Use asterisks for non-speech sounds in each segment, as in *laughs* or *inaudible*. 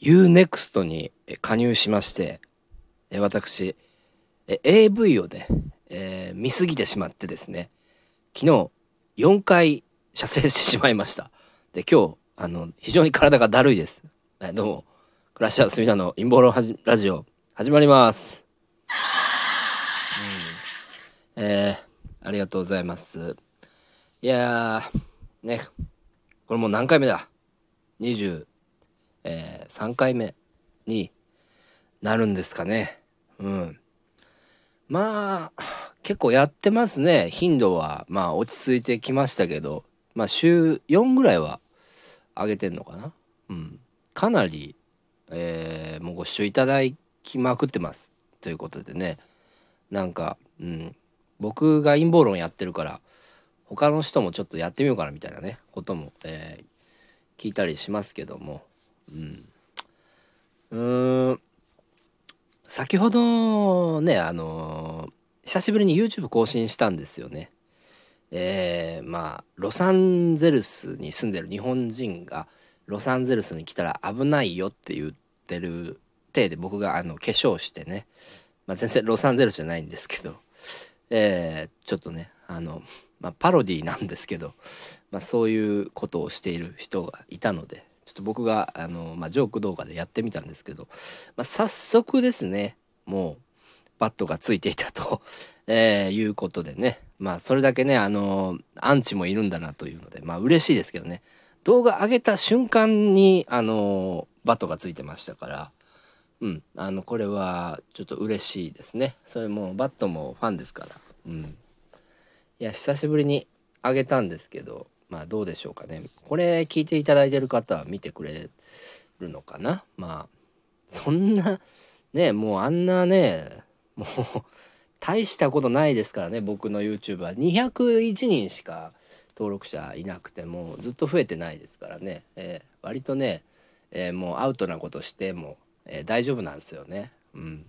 UNEXT に加入しまして、私、AV をね、えー、見すぎてしまってですね、昨日4回射精してしまいました。で、今日、あの、非常に体がだるいです。えどうも、クラッシャースミダの陰謀論ラジオ、始まります。うん、えー、ありがとうございます。いやー、ね、これもう何回目だ ?20、えー、3回目になるんですかね。うん。まあ、結構やってますね。頻度は、まあ落ち着いてきましたけど、まあ週4ぐらいは上げてんのかな。うん。かなり、えー、もうご視聴いただきまくってます。ということでね。なんか、うん。僕が陰謀論やってるから、他の人もちょっとやってみようかなみたいなね、ことも、えー、聞いたりしますけども、うん。うん。先ほどね、あの、久しぶりに YouTube 更新したんですよね。えー、まあ、ロサンゼルスに住んでる日本人が、ロサンゼルスに来たら危ないよって言ってる体で僕があの化粧してね、まあ、全然ロサンゼルスじゃないんですけど、えー、ちょっとね、あの、まあ、パロディなんですけど、まあ、そういうことをしている人がいたので、ちょっと僕があの、まあ、ジョーク動画でやってみたんですけど、まあ、早速ですねもうバットがついていたと、*laughs* えー、いうことでね。まあそれだけねあのアンチもいるんだなというのでまあ嬉しいですけどね。動画上げた瞬間にあのバットがついてましたからうんあのこれはちょっと嬉しいですね。それもバットもファンですからうん。いや久しぶりに上げたんですけどまあどうでしょうかね。これ聞いていただいてる方は見てくれるのかなまあ、そんな、ね、もうあんなね、もう大したことないですからね、僕の YouTube は。201人しか登録者いなくてもずっと増えてないですからね。えー、割とね、えー、もうアウトなことしても、えー、大丈夫なんですよね。うん。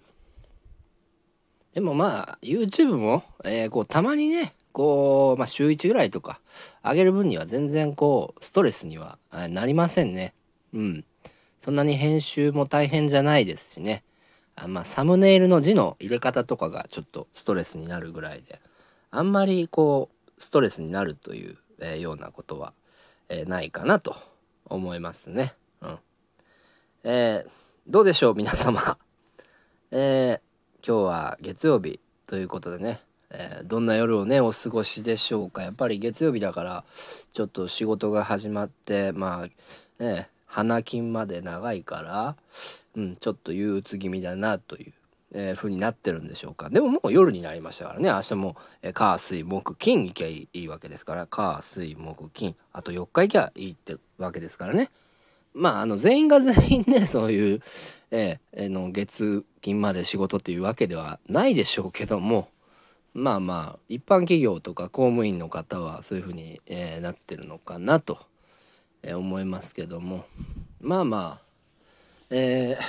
でもまあ YouTube も、えー、こうたまにねこう、まあ、週1ぐらいとか上げる分には全然こうストレスにはなりませんね。うん。そんなに編集も大変じゃないですしね。あまあサムネイルの字の入れ方とかがちょっとストレスになるぐらいであんまりこうストレスになるという、えー、ようなことは、えー、ないかなと思いますね。うん。えー、どうでしょう皆様。えー、今日は月曜日ということでね。えー、どんな夜をねお過ごしでしょうか。やっぱり月曜日だからちょっと仕事が始まってまあね花金まで長いから、うん、ちょっと憂鬱気味だなという、えー、風になってるんでしょうか。でももう夜になりましたからね。明日も、えー、火水木金行きゃいいわけですから火水木金。あと4日行きゃいいってわけですからね。まああの全員が全員ねそういう、えー、の月金まで仕事っていうわけではないでしょうけども。まあまあ一般企業とか公務員の方はそういうふうに、えー、なってるのかなと、えー、思いますけども。まあまあえー、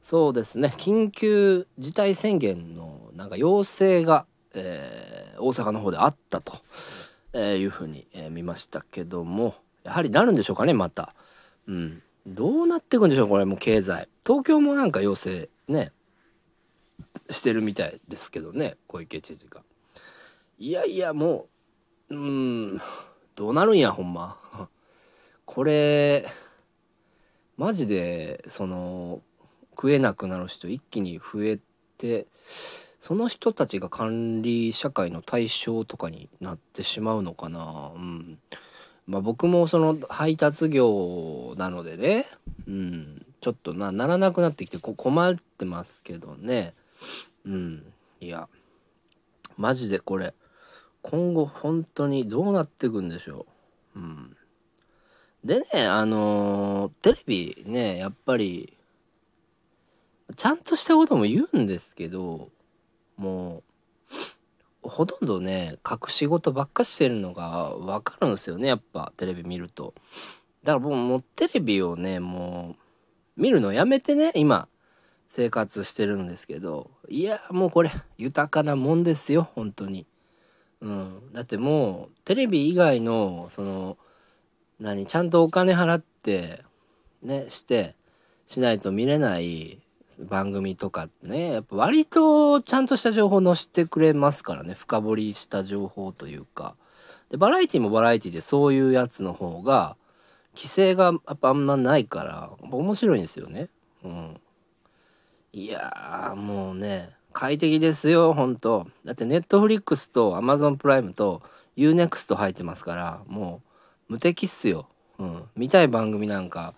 そうですね。緊急事態宣言のなんか要請が、えー、大阪の方であったと、え、いうふうに、え、見ましたけどもやはりなるんでしょうかねまた。うん、どうなっていくんでしょうこれも経済。東京もなんか要請ねしてるみたいですけどね小池知事が。いやいやもううんどうなるんやほんま。*laughs* これマジでその食えなくなる人一気に増えてその人たちが管理社会の対象とかになってしまうのかな。うんまあ、僕もその配達業なのでね、うん、ちょっとなならなくなってきて困ってますけどねうん。いやマジでこれ今後本当にどうなっていくんでしょう。うん。でねあのー、テレビねやっぱりちゃんとしたことも言うんですけどもうほとんどね隠し事ばっかしてるのが分かるんですよねやっぱテレビ見ると。だから僕もうテレビをねもう見るのやめてね今。生活してるんですけどいやもうこれ豊かなもんですよ本当に。うん、だってもうテレビ以外のその何ちゃんとお金払ってねしてしないと見れない番組とかってねやっぱ割とちゃんとした情報載せてくれますからね深掘りした情報というか。でバラエティもバラエティでそういうやつの方が規制がやっぱあんまないから面白いんですよね。うん。いやーもうね快適ですよ本当。だってネットフリックスとアマゾンプライムと UNEXT 入ってますからもう無敵っすよ、うん、見たい番組なんか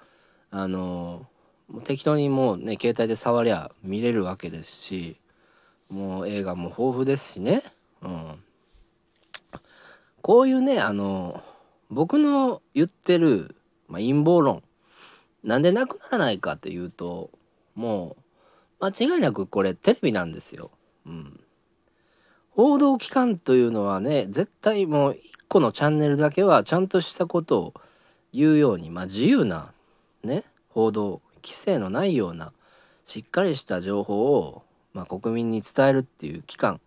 あのー、適当にもうね携帯で触りゃ見れるわけですしもう映画も豊富ですしね、うん、こういうねあの僕の言ってる、まあ、陰謀論なんでなくならないかというともう間違いなくこれテレビなんですよ。うん、報道機関というのはね絶対もう一個のチャンネルだけはちゃんとしたことを言うように、まあ、自由なね報道規制のないようなしっかりした情報を、まあ、国民に伝えるっていう機関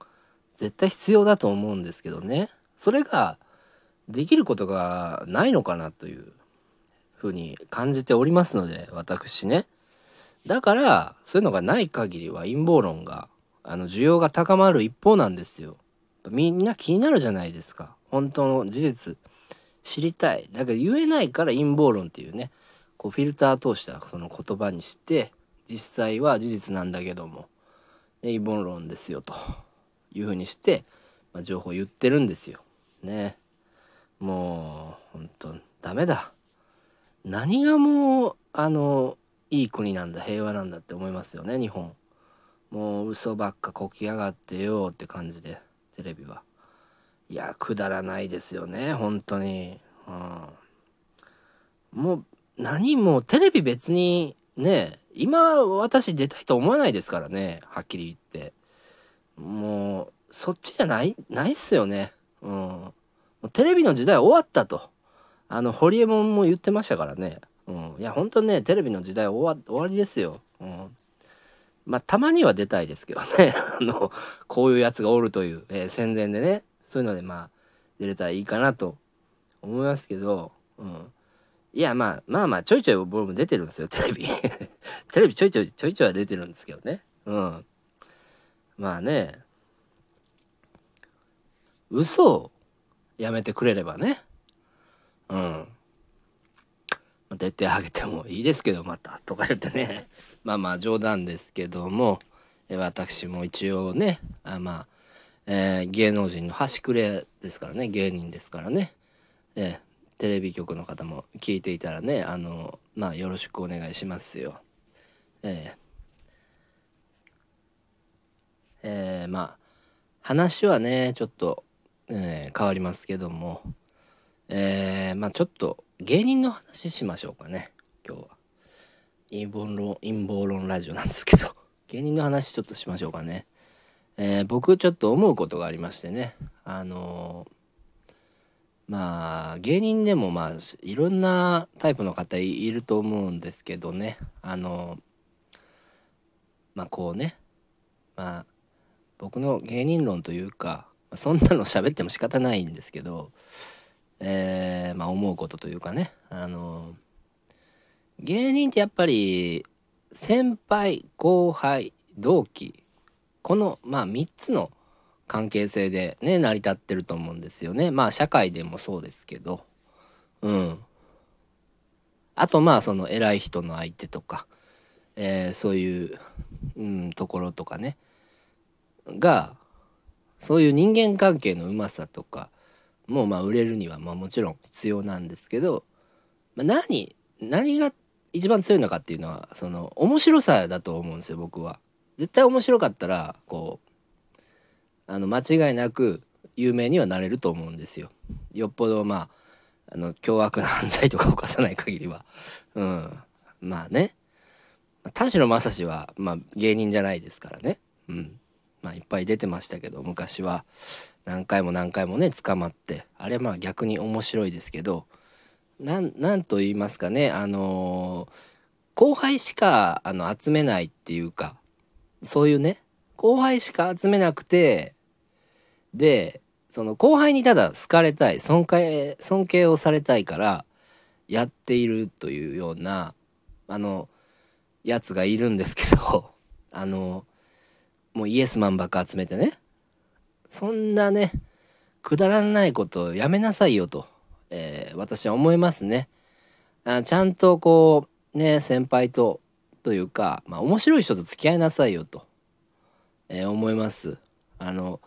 絶対必要だと思うんですけどね。それができることがないのかなというふうに感じておりますので私ね。だからそういうのがない限りは陰謀論があの需要が高まる一方なんですよ。みんな気になるじゃないですか。本当の事実知りたい。だけど言えないから陰謀論っていうねこうフィルター通したその言葉にして実際は事実なんだけども陰謀論ですよというふうにして、まあ、情報を言ってるんですよ。ね。もう本当ダメだ。何がもうあのいい国なんだ平和なんだって思いますよね日本。もう嘘ばっかこきやがってよって感じでテレビは。いやくだらないですよね本当に、うん、もう何もテレビ別にね今私出たいと思わないですからねはっきり言って。もうそっちじゃないないっすよね。うん。テレビの時代終わったと。あの、ホリエモンも言ってましたからね。うん。いや、ほんとね、テレビの時代終わ終わりですよ。うん。まあ、たまには出たいですけどね。*laughs* あの、こういうやつがおるという、えー、宣伝でね。そういうので、まあ、出れたらいいかなと思いますけど、うん。いや、まあ、まあまあ、ちょいちょい僕も出てるんですよ、テレビ。*laughs* テレビちょいちょい、ちょいちょいは出てるんですけどね。うん。まあね、嘘をやめてくれればね。うん。出てあげてもいいですけど、また、とか言ってね。*laughs* まあまあ冗談ですけども、私も一応ね、あまあ、えー、芸能人の端くれですからね、芸人ですからね。えー、テレビ局の方も聞いていたらね、あの、まあよろしくお願いしますよ。えー、えー、まあ、話はね、ちょっとえー、変わりますけども、えー、まあちょっと芸人の話しましょうかね、今日は。陰謀論、陰謀論ラジオなんですけど、*laughs* 芸人の話ちょっとしましょうかね。えー、僕ちょっと思うことがありましてね、あのまあ芸人でもまあいろんなタイプの方いると思うんですけどねあのまあこうねまあ僕の芸人論というかそんなの喋っても仕方ないんですけど、えー、まあ思うことというかね、あの、芸人ってやっぱり先輩、後輩、同期、このまあ3つの関係性でね、成り立ってると思うんですよね。まあ社会でもそうですけど、うん。あとまあその偉い人の相手とか、えー、そういう、うん、ところとかね、が、そういう人間関係のうまさとかもまあ売れるにはまあもちろん必要なんですけど、まあ、何何が一番強いのかっていうのはその面白さだと思うんですよ僕は。絶対面白かったらこうあの間違いなく有名にはなれると思うんですよ。よっぽどまああの凶悪な犯罪とか犯さない限りは。うん、まあね田代正史は、まあ、芸人じゃないですからね。うんまあ、いっぱい出てましたけど昔は。何回も何回もね捕まって。あれはまあ逆に面白いですけど。なんと言いますかねあのー、後輩しかあの集めないっていうか。そういうね。後輩しか集めなくて。でその後輩にただ好かれたい尊敬尊敬をされたいからやっているというようなあのやつがいるんですけど。*laughs* あのもうイエスマンばっか集めてね。そんなねくだらないことをやめなさいよと、えー、私は思いますね。あちゃんとこうね先輩とというか、まあ、面白い人と付き合いなさいよと、えー、思います。あの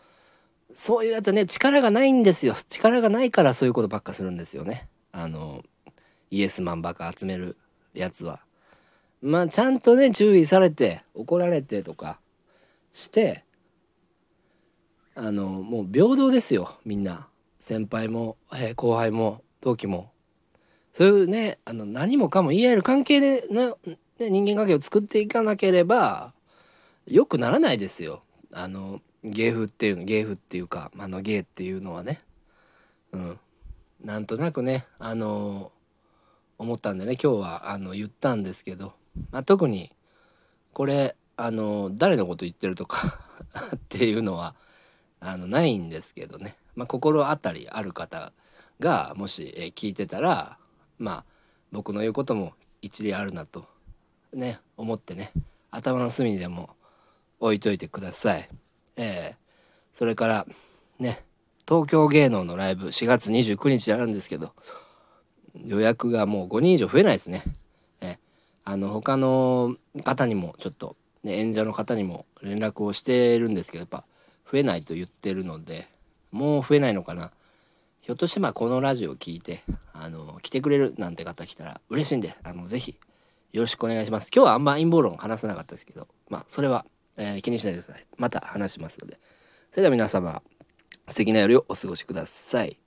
そういうやつね力がないんですよ。力がないからそういうことばっかするんですよね。あのイエスマンばっか集めるやつは。まあちゃんとね注意されて怒られてとかしてあのもう平等ですよみんな。先輩も、えー、後輩も同期も。そういうねあの何もかも言い合える関係で、ね、人間関係を作っていかなければ良くならないですよ。あの芸風っていうの芸風っていうかあの芸っていうのはね。うん。なんとなくねあの思ったんでね今日はあの言ったんですけど、まあ、特にこれあの誰のこと言ってるとか *laughs* っていうのはあのないんですけどね、まあ、心当たりある方がもし、聞いてたらまあ僕の言うことも一理あるなとね思ってね頭の隅にでも置いといてください。えー、それからね東京芸能のライブ4月29日やるんですけど予約がもう5人以上増えないですね。えー、あの他の方にもちょっと、ね、演者の方にも連絡をしてるんですけどやっぱ増えないと言ってるのでもう増えないのかな。ひょっとしてまあこのラジオを聞いてあの来てくれるなんて方来たら嬉しいんであのぜひよろしくお願いします。今日はあんま陰謀論話さなかったですけどまあそれは、えー、気にしないでください。また話しますので。それでは皆様素敵な夜をお過ごしください。